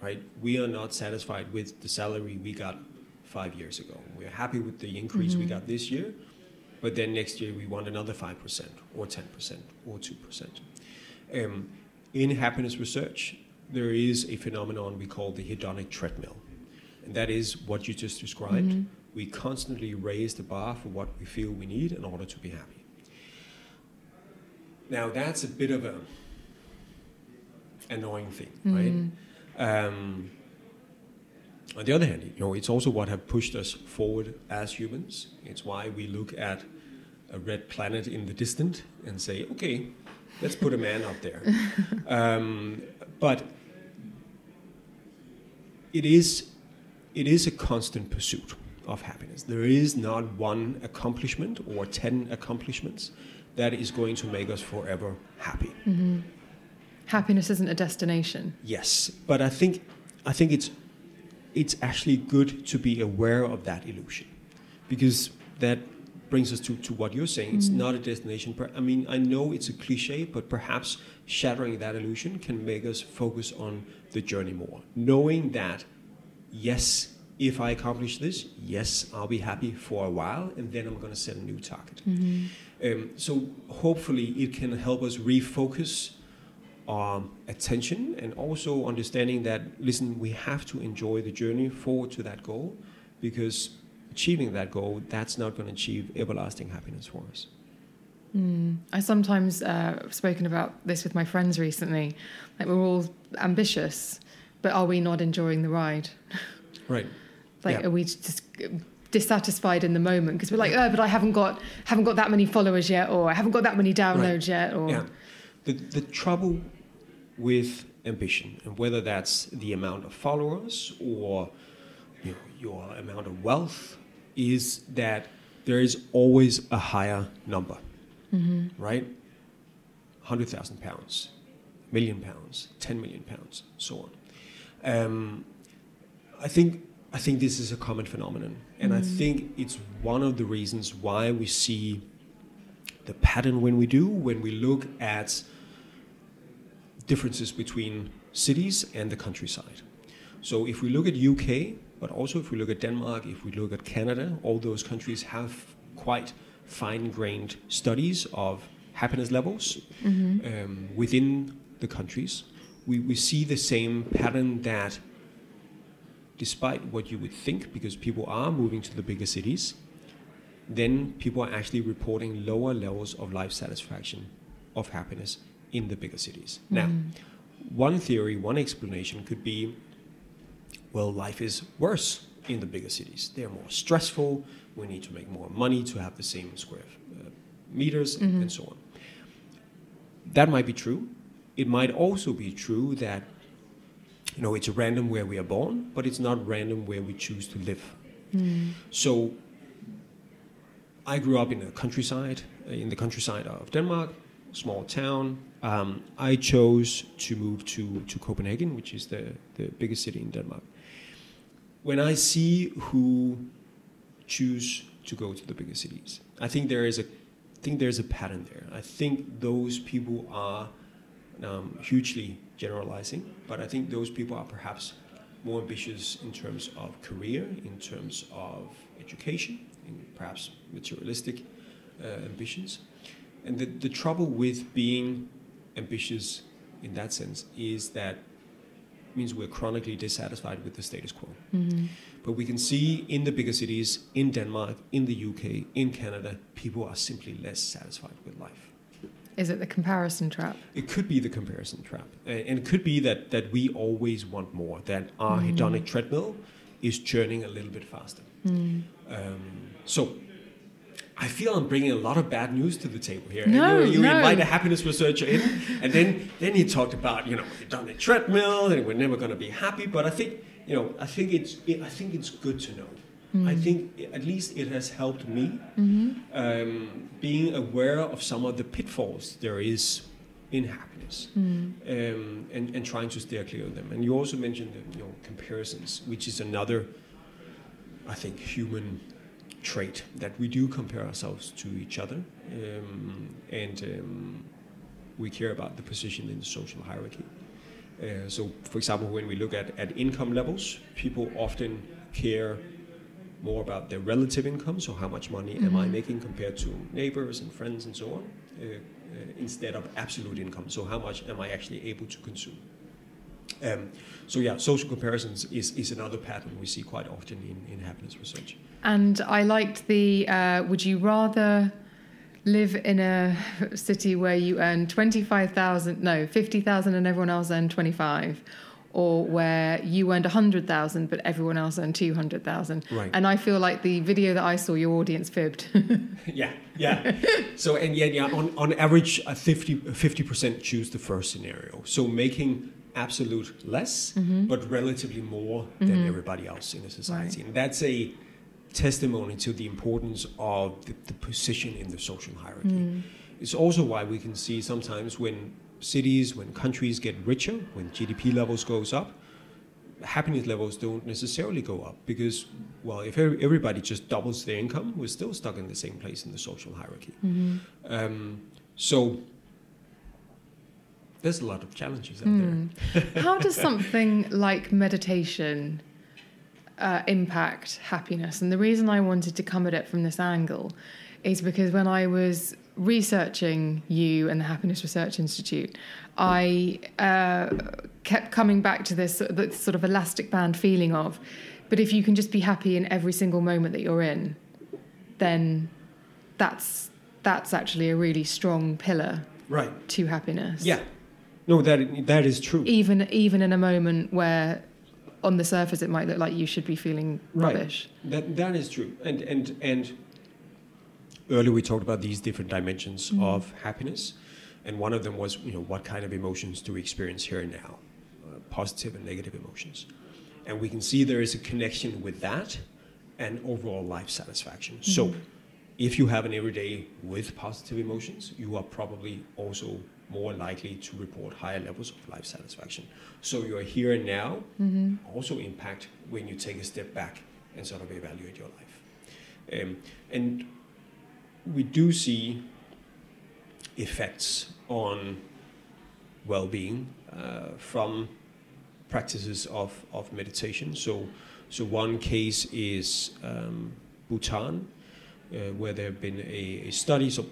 S2: right? We are not satisfied with the salary we got five years ago. We're happy with the increase we mm-hmm. got this year, but then next year we want another 5% or 10% or 2%. Um, in happiness research, there is a phenomenon we call the hedonic treadmill. And that is what you just described. Mm-hmm. We constantly raise the bar for what we feel we need in order to be happy. Now, that's a bit of a annoying thing, right? Um, on the other hand, you know, it's also what have pushed us forward as humans. It's why we look at a red planet in the distant and say, okay, let's put a man up there. um, but it is, it is a constant pursuit of happiness. There is not one accomplishment or 10 accomplishments that is going to make us forever happy. Mm-hmm.
S1: Happiness isn't a destination.
S2: Yes, but I think I think it's it's actually good to be aware of that illusion, because that brings us to, to what you're saying. It's mm-hmm. not a destination. I mean, I know it's a cliche, but perhaps shattering that illusion can make us focus on the journey more, knowing that yes, if I accomplish this, yes, I'll be happy for a while, and then I'm going to set a new target. Um, so hopefully, it can help us refocus our attention and also understanding that listen we have to enjoy the journey forward to that goal because achieving that goal that's not going to achieve everlasting happiness for us
S1: I sometimes uh, have spoken about this with my friends recently. Like we're all ambitious, but are we not enjoying the ride?
S2: right
S1: Like,
S2: Yeah.
S1: are we just dissatisfied in the moment? Because we're like, oh, but I haven't got haven't got that many followers yet, or I haven't got that many downloads yet, or
S2: yeah. The, the trouble with ambition and whether that's the amount of followers or you know, your amount of wealth is that there is always a higher number. Right? 100000 pounds million pounds 10 million pounds so on. Um, I think I think this is a common phenomenon, and I think it's one of the reasons why we see the pattern when we do when we look at differences between cities and the countryside. So if we look at UK, but also if we look at Denmark, if we look at Canada, all those countries have quite fine-grained studies of happiness levels um, within the countries, we, we see the same pattern that despite what you would think, because people are moving to the bigger cities, then people are actually reporting lower levels of life satisfaction, of happiness in the bigger cities. Now, one theory, one explanation could be well, life is worse in the bigger cities. They're more stressful. We need to make more money to have the same square uh, meters and, and so on. That might be true. It might also be true that you know it's random where we are born, but it's not random where we choose to live. So I grew up in the countryside, uh, in the countryside of Denmark, small town. Um, I chose to move to, to Copenhagen, which is the, the biggest city in Denmark. When I see who choose to go to the bigger cities, I think there is a I think there's a pattern there. I think those people are um, hugely generalizing, but I think those people are perhaps more ambitious in terms of career, in terms of education, in perhaps materialistic uh, ambitions. And the, the trouble with being ambitious in that sense is that means we're chronically dissatisfied with the status quo. But we can see in the bigger cities, in Denmark, in the UK, in Canada, people are simply less satisfied with life.
S1: Is it the comparison trap?
S2: It could be the comparison trap, Uh, and it could be that that we always want more. That our hedonic treadmill is churning a little bit faster. Um, so. I feel I'm bringing a lot of bad news to the table here.
S1: No,
S2: you, you
S1: no.
S2: invite a happiness researcher in, and then then he talked about you know hedonic treadmill, and we're never going to be happy. But I think you know I think it's it, I think it's good to know. I think at least it has helped me um, being aware of some of the pitfalls there is in happiness um, and, and trying to steer clear of them. And you also mentioned the, you know, comparisons, which is another, I think, human trait that we do compare ourselves to each other um, and um, we care about the position in the social hierarchy. Uh, so, for example, when we look at, at income levels, people often care more about their relative income, so how much money am I making compared to neighbors and friends and so on, uh, uh, instead of absolute income, so how much am I actually able to consume. Um, so yeah, social comparisons is, is another pattern we see quite often in, in happiness research.
S1: And I liked the uh, would you rather live in a city where you earn 25,000, no, 50,000 and everyone else earned 25? Or where you earned 100,000 but everyone else earned 200,000.
S2: Right.
S1: And I feel like the video that I saw, your audience fibbed.
S2: Yeah, yeah. so and yeah, yeah. On, on average, uh, 50 percent choose the first scenario. So making absolute less, but relatively more than everybody else in a society,
S1: Right.
S2: and that's a testimony to the importance of the, the position in the social hierarchy. It's also why we can see sometimes when cities, when countries get richer, when GDP levels goes up, happiness levels don't necessarily go up because, well, if everybody just doubles their income, we're still stuck in the same place in the social hierarchy. Um, so there's a lot of challenges out there.
S1: How does something like meditation uh, impact happiness? And the reason I wanted to come at it from this angle is because when I was researching you and the Happiness Research Institute, I uh, kept coming back to this, this sort of elastic band feeling of, but if you can just be happy in every single moment that you're in, then that's that's actually a really strong pillar
S2: Right.
S1: to happiness.
S2: Yeah. No, that that is true.
S1: even even in a moment where on the surface it might look like you should be feeling
S2: Right.
S1: rubbish
S2: That that is true. And and and earlier we talked about these different dimensions of happiness, and one of them was you know what kind of emotions do we experience here and now, uh, positive and negative emotions, and we can see there is a connection with that and overall life satisfaction. So. If you have an everyday with positive emotions, you are probably also more likely to report higher levels of life satisfaction. So your here and now also impact when you take a step back and sort of evaluate your life. Um, and we do see effects on well-being uh, from practices of, of meditation. So, so one case is um, Bhutan, uh, where there have been a, a study. So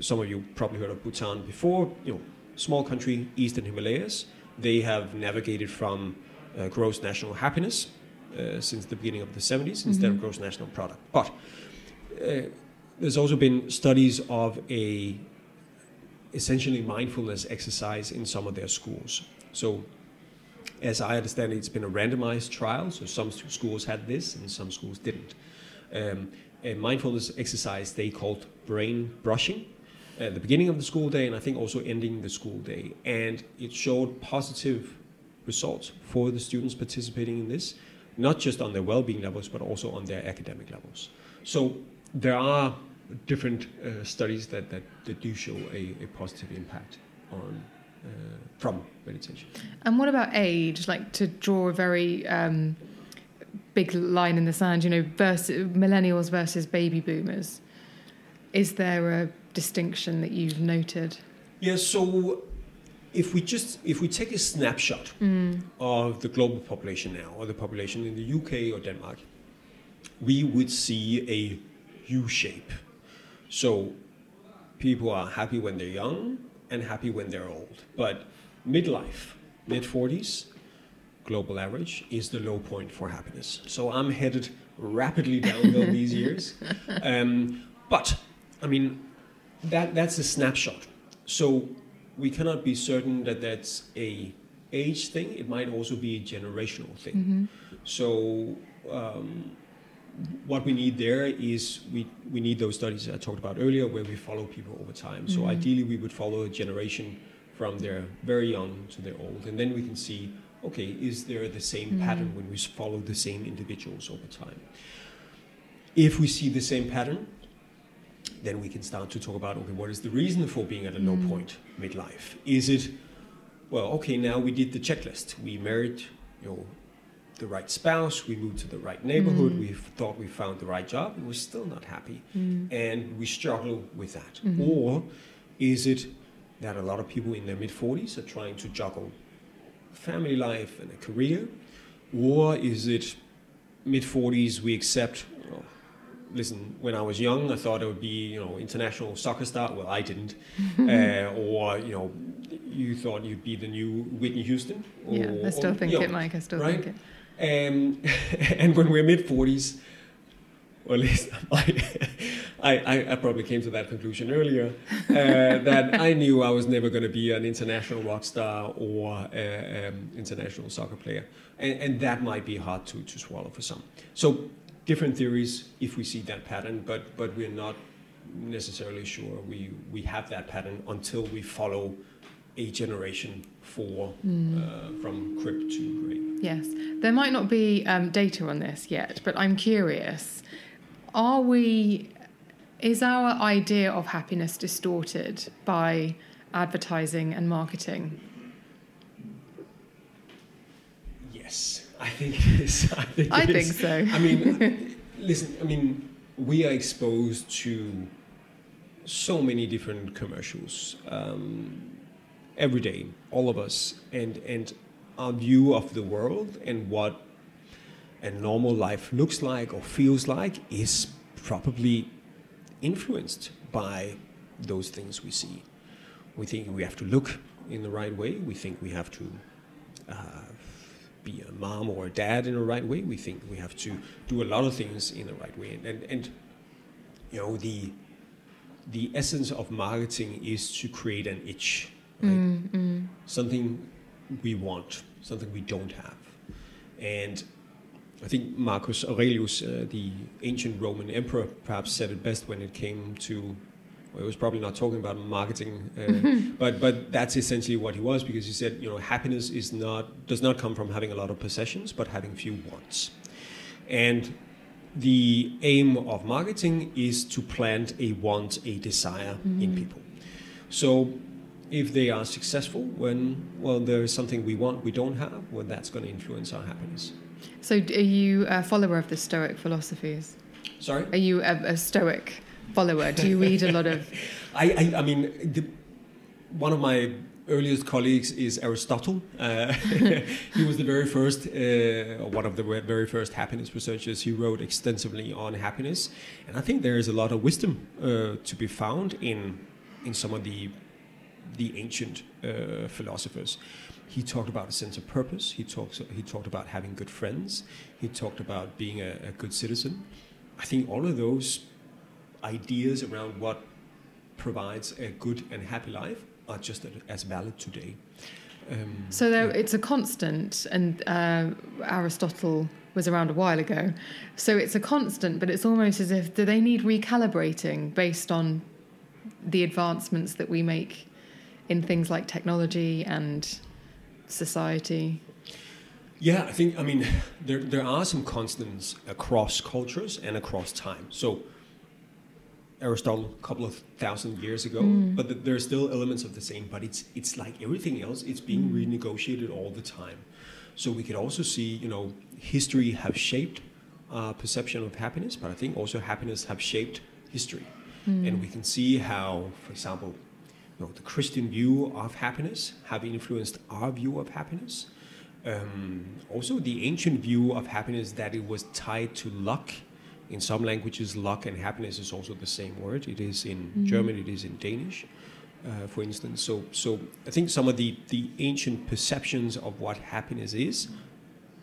S2: some of you probably heard of Bhutan before. You know, small country, eastern Himalayas. They have navigated from uh, gross national happiness uh, since the beginning of the 70s instead of gross national product. But uh, there's also been studies of a essentially mindfulness exercise in some of their schools. So, as I understand it, it's been a randomized trial. So some schools had this and some schools didn't. Um, a mindfulness exercise they called brain brushing at the beginning of the school day and I think also ending the school day. And it showed positive results for the students participating in this, not just on their well-being levels, but also on their academic levels. So there are different uh, studies that, that, that do show a, a positive impact on uh, from meditation.
S1: And what about age? Like to draw a very um, big line in the sand, you know, versus millennials versus baby boomers. Is there a distinction that you've noted?
S2: Yeah, so if we just if we take a snapshot of the global population now, or the population in the UK or Denmark, we would see a U shape. So people are happy when they're young and happy when they're old. But midlife, mid 40s, global average is the low point for happiness. So I'm headed rapidly downhill these years. Um, but I mean, that that's a snapshot. So we cannot be certain that that's a age thing. It might also be a generational thing. So um, what we need there is we, we need those studies I talked about earlier where we follow people over time. So mm-hmm. ideally we would follow a generation from their very young to their old, and then we can see okay, is there the same mm-hmm. pattern when we follow the same individuals over time? If we see the same pattern, then we can start to talk about okay, what is the reason for being at a low mm-hmm. point midlife? Is it well, okay, now we did the checklist. We married, you know, the right spouse. We moved to the right neighborhood. Mm. We thought we found the right job, and we're still not happy, mm. and we struggle with that. Mm-hmm. Or is it that a lot of people in their mid forties are trying to juggle family life and a career, or is it mid forties we accept? you know, listen, when I was young, I thought I would be, you know, international soccer star. Well, I didn't. uh, or you know, you thought you'd be the new Whitney Houston. Or,
S1: yeah, I still
S2: or,
S1: think
S2: know,
S1: it, Meik. I still
S2: right?
S1: think it.
S2: Um, and when we're mid forties, or at least I, I, I probably came to that conclusion earlier, uh, that I knew I was never going to be an international rock star or an um, international soccer player. And, and that might be hard to, to swallow for some. So different theories if we see that pattern, but, but we're not necessarily sure we, we have that pattern until we follow a generation for uh, from crib to grave.
S1: Yes, there might not be um, data on this yet, but I'm curious. Are we? Is our idea of happiness distorted by advertising and marketing?
S2: Yes, I think it is. I think,
S1: I think so.
S2: I mean, listen, I mean, we are exposed to so many different commercials um, every day, all of us, and and our view of the world and what a normal life looks like or feels like is probably influenced by those things we see. We think we have to look in the right way. We think we have to uh, be a mom or a dad in the right way. We think we have to do a lot of things in the right way. And, and, and you know, the, the essence of marketing is to create an itch, right? Something we want, something we don't have. And I think Marcus Aurelius, uh, the ancient Roman emperor, perhaps said it best when it came to. Well, he was probably not talking about marketing, uh, but but that's essentially what he was because he said, you know, happiness is not does not come from having a lot of possessions, but having few wants. And the aim of marketing is to plant a want, a desire in people. So if they are successful when well there is something we want we don't have, well that's going to influence our happiness.
S1: So, are you a follower of the Stoic philosophies?
S2: Sorry.
S1: Are you a, a Stoic follower? Do you read a lot of?
S2: I, I, I mean, the, one of my earliest colleagues is Aristotle. Uh, he was the very first, uh, one of the very first happiness researchers. He wrote extensively on happiness, and I think there is a lot of wisdom uh, to be found in in some of the the ancient uh, philosophers. He talked about a sense of purpose. He talks. He talked about having good friends. He talked about being a, a good citizen. I think all of those ideas around what provides a good and happy life are just as valid today.
S1: Um, so there, it's a constant, and uh, Aristotle was around a while ago. So it's a constant, but it's almost as if do they need recalibrating based on the advancements that we make in things like technology and society?
S2: Yeah, I think I mean there there are some constants across cultures and across time. So Aristotle a couple of thousand years ago, mm. but the, there are still elements of the same. But it's it's like everything else; it's being mm. renegotiated all the time. So we could also see, you know, history have shaped uh, perception of happiness, but I think also happiness have shaped history, mm. and we can see how, for example, you know, the Christian view of happiness have influenced our view of happiness. Um, also, the ancient view of happiness that it was tied to luck in some languages, luck and happiness is also the same word. It is in mm-hmm. German, it is in Danish, uh, for instance. So, so I think some of the, the ancient perceptions of what happiness is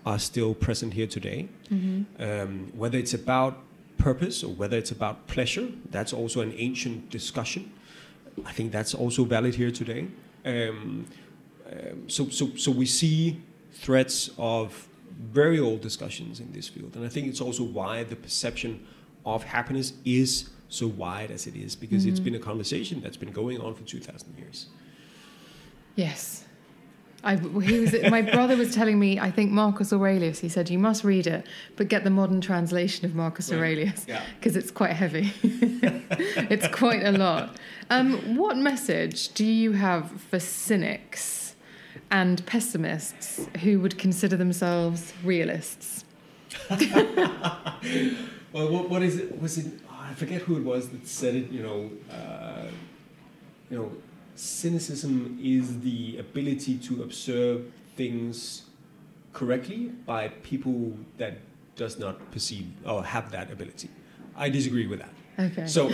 S2: are still present here today. Mm-hmm. Um, whether it's about purpose or whether it's about pleasure, that's also an ancient discussion. I think that's also valid here today. Um, um, so, so, so we see threats of very old discussions in this field. And I think it's also why the perception of happiness is so wide as it is, because mm-hmm. it's been a conversation that's been going on for 2,000 years.
S1: Yes. I, was, my brother was telling me, I think Marcus Aurelius, he said, you must read it, but get the modern translation of Marcus right. Aurelius, because yeah. it's quite heavy. it's quite a lot. Um, what message do you have for cynics and pessimists who would consider themselves realists.
S2: well, what, what is it? Was it? Oh, I forget who it was that said it. You know, uh, you know, cynicism is the ability to observe things correctly by people that does not perceive or have that ability. I disagree with that.
S1: Okay.
S2: So,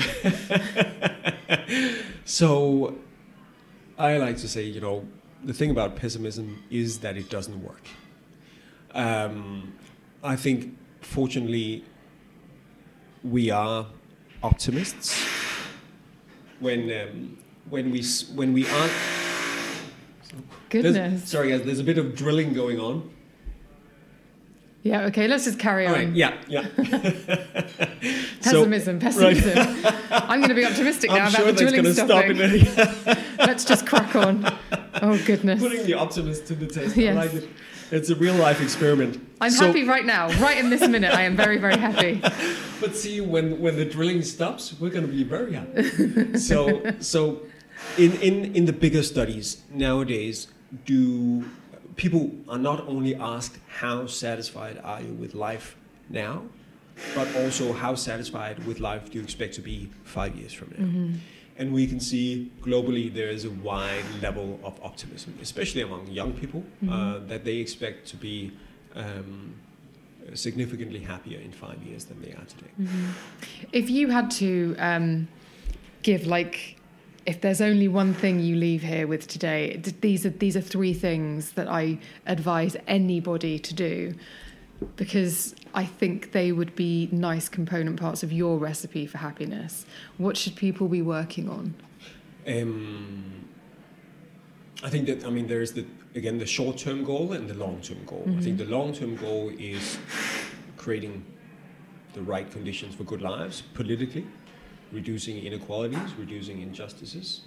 S2: so I like to say, you know, the thing about pessimism is that it doesn't work. Um, I think, fortunately, we are optimists. When um, when we when we aren't.
S1: Goodness.
S2: Sorry, guys. There's a bit of drilling going on.
S1: Yeah, okay, let's just carry
S2: on. Right, yeah, yeah.
S1: pessimism, so, pessimism. Right. I'm going to be optimistic now I'm about sure the drilling stopping. let's just crack on. Oh, goodness.
S2: Putting the optimist to the test. Yes. Like it. It's a real life experiment.
S1: I'm so, happy right now, right in this minute. I am very, very happy.
S2: But see, when, when the drilling stops, we're going to be very happy. so, so in, in, in the bigger studies nowadays, do people are not only asked how satisfied are you with life now, but also how satisfied with life do you expect to be five years from now. Mm-hmm. And we can see globally there is a wide level of optimism, especially among young people, uh, mm-hmm. uh, that they expect to be um, significantly happier in five years than they are today. Mm-hmm.
S1: If you had to um, give like if there's only one thing you leave here with today, these are these are three things that I advise anybody to do because I think they would be nice component parts of your recipe for happiness. What should people be working on? Um,
S2: I think that I mean there's the again the short-term goal and the long-term goal. Mm-hmm. I think mm-hmm. the long-term goal is creating the right conditions for good lives politically reducing inequalities, reducing injustices.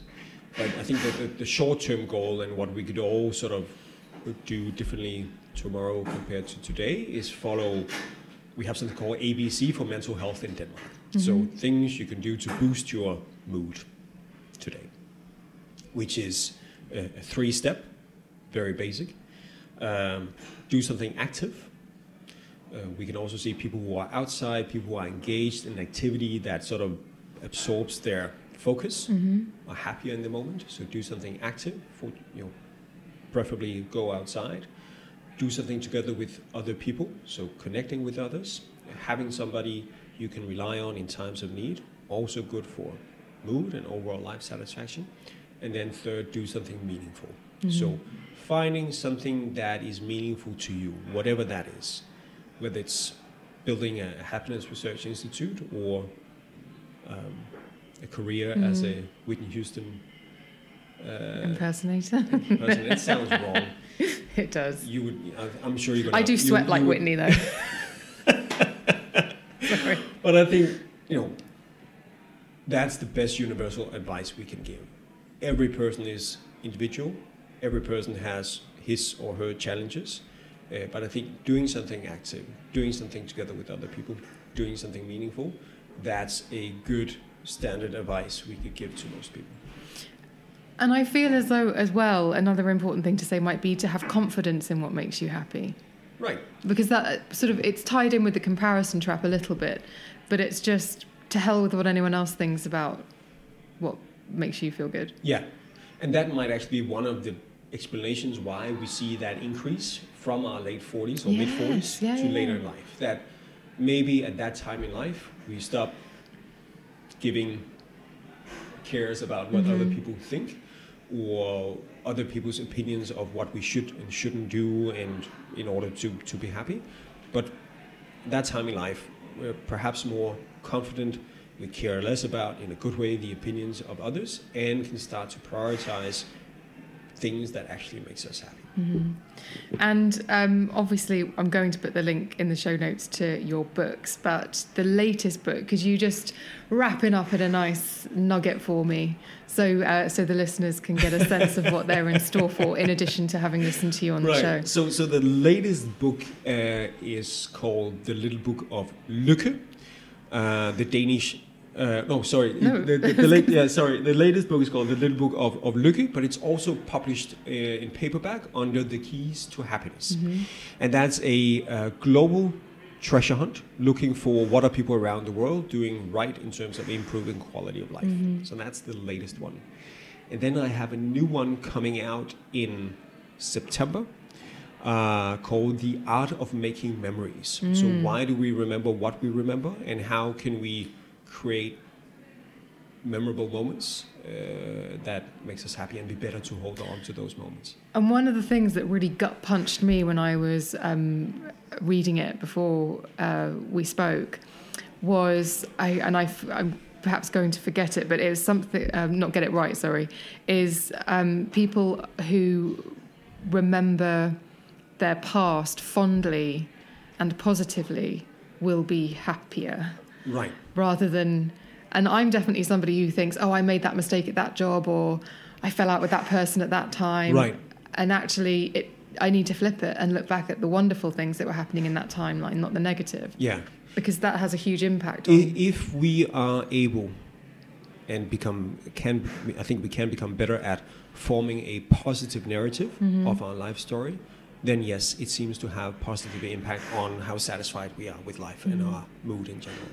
S2: But I think that the, the short-term goal and what we could all sort of do differently tomorrow compared to today is follow. We have something called ABC for mental health in Denmark. Mm-hmm. So things you can do to boost your mood today, which is a, a three-step, very basic. Um, do something active. Uh, we can also see people who are outside, people who are engaged in activity that sort of absorbs their focus, mm-hmm. are happier in the moment. So do something active for you know, preferably go outside, do something together with other people. So connecting with others, having somebody you can rely on in times of need, also good for mood and overall life satisfaction. And then third, do something meaningful. Mm-hmm. So finding something that is meaningful to you, whatever that is, whether it's building a happiness research institute or um, a career as a Whitney Houston uh,
S1: Impersonator.
S2: person. That sounds wrong.
S1: it does.
S2: You would, I- I'm sure you're gonna.
S1: I do
S2: you-
S1: sweat like
S2: you would-
S1: Whitney though. Sorry.
S2: But I think, you know, that's the best universal advice we can give. Every person is individual, every person has his or her challenges. Uh, but I think doing something active, doing something together with other people, doing something meaningful, that's a good standard advice we could give to most people.
S1: And I feel as though, as well, another important thing to say might be to have confidence in what makes you happy.
S2: Right.
S1: Because that sort of it's tied in with the comparison trap a little bit, but it's just to hell with what anyone else thinks about what makes you feel good.
S2: Yeah, and that might actually be one of the explanations why we see that increase from our late 40s or
S1: Yes,
S2: mid 40s
S1: yeah,
S2: to
S1: yeah,
S2: later in life. That maybe at that time in life we stop giving cares about what other
S1: Mm-hmm.
S2: people think or other people's opinions of what we should and shouldn't do and in order to, to be happy. But that time in life, we're perhaps more confident. We care less about, in a good way, the opinions of others, and can start to prioritize things that actually makes us happy.
S1: And um, obviously, I'm going to put the link in the show notes to your books, but the latest book, could you just wrap it up in a nice nugget for me so, uh, so the listeners can get a sense of what they're in store for, in addition to having listened to you on the show?
S2: So, so the latest book uh, is called The Little Book of Lykke, uh, the Danish. Uh, no, sorry.
S1: No.
S2: The, the, the late, yeah, sorry. The latest book is called The Little Book of, of Lykke, but it's also published uh, in paperback under The Keys to Happiness. And that's a uh, global treasure hunt looking for what are people around the world doing right in terms of improving quality of life. So that's the latest one. And then I have a new one coming out in September uh, called The Art of Making Memories. So, why do we remember what we remember, and how can we create memorable moments uh, that makes us happy and be better to hold on to those moments?
S1: And one of the things that really gut punched me when I was um, reading it before uh, we spoke was, I, and I, am perhaps going to forget it, but it was something, um, not get it right, sorry, is um, people who remember their past fondly and positively will be happier
S2: Right.
S1: Rather than and i'm definitely somebody who thinks oh i made that mistake at that job or i fell out with that person at that time
S2: Right.
S1: and actually it i need to flip it and look back at the wonderful things that were happening in that timeline not the negative
S2: Yeah.
S1: because that has a huge impact on
S2: If we are able and become can I think we can become better at forming a positive narrative mm-hmm. of our life story, then yes, it seems to have positive impact on how satisfied we are with life and mm-hmm. our mood in general.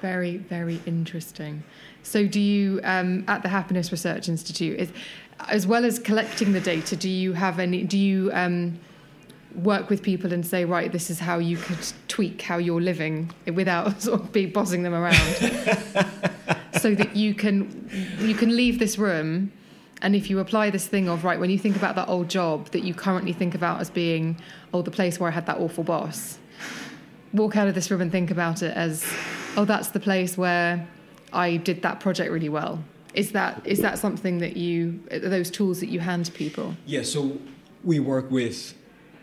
S1: Very very interesting. So do you um, at the happiness research institute is, as well as collecting the data do you have any do you um, work with people and say right this is how you could tweak how you're living without sort of be bossing them around? So that you can you can leave this room and if you apply this thing of right when you think about that old job that you currently think about as being oh the place where i had that awful boss walk out of this room and think about it as oh that's the place where i did that project really well. Is that is that something that you those tools that you hand people?
S2: Yeah, so we work with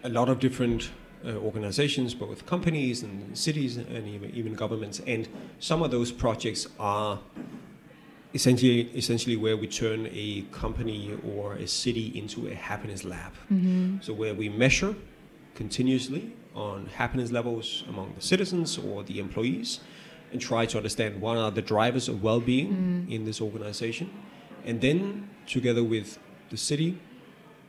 S2: a lot of different uh, organizations, both companies and cities and even, even governments, and some of those projects are essentially essentially where we turn a company or a city into a happiness lab. So where we measure continuously on happiness levels among the citizens or the employees and try to understand what are the drivers of well-being in this organization and then together with the city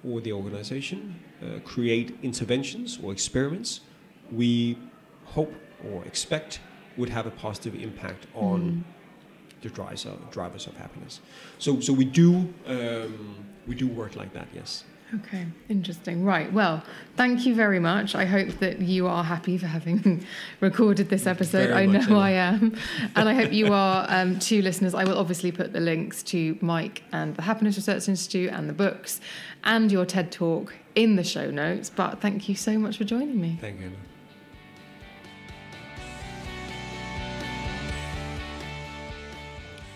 S2: or the organization uh, create interventions or experiments we hope or expect would have a positive impact on the drivers of, drivers of happiness. So so we do um, we do work like that. Yes.
S1: Okay, interesting. Right. Well, thank you very much. I hope that you are happy for having recorded this episode.
S2: Very
S1: I know. I am. And I hope you are um, too, listeners. I will obviously put the links to Meik and the Happiness Research Institute and the books and your TED Talk in the show notes. But thank you so much for joining me.
S2: Thank you.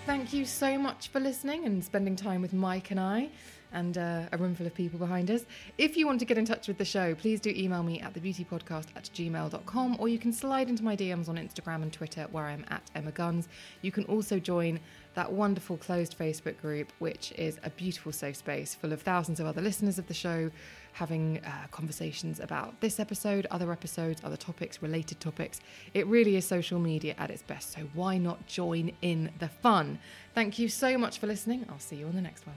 S1: Thank you so much for listening and spending time with Meik and I and uh, a room full of people behind us. If you want to get in touch with the show, please do email me at thebeautypodcast at gmail.com or you can slide into my DMs on Instagram and Twitter where I'm at Emma Guns. You can also join that wonderful closed Facebook group, which is a beautiful safe space full of thousands of other listeners of the show having uh, conversations about this episode, other episodes, other topics, related topics. It really is social media at its best, so why not join in the fun? Thank you so much for listening. I'll see you on the next one.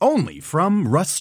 S5: Only from Rust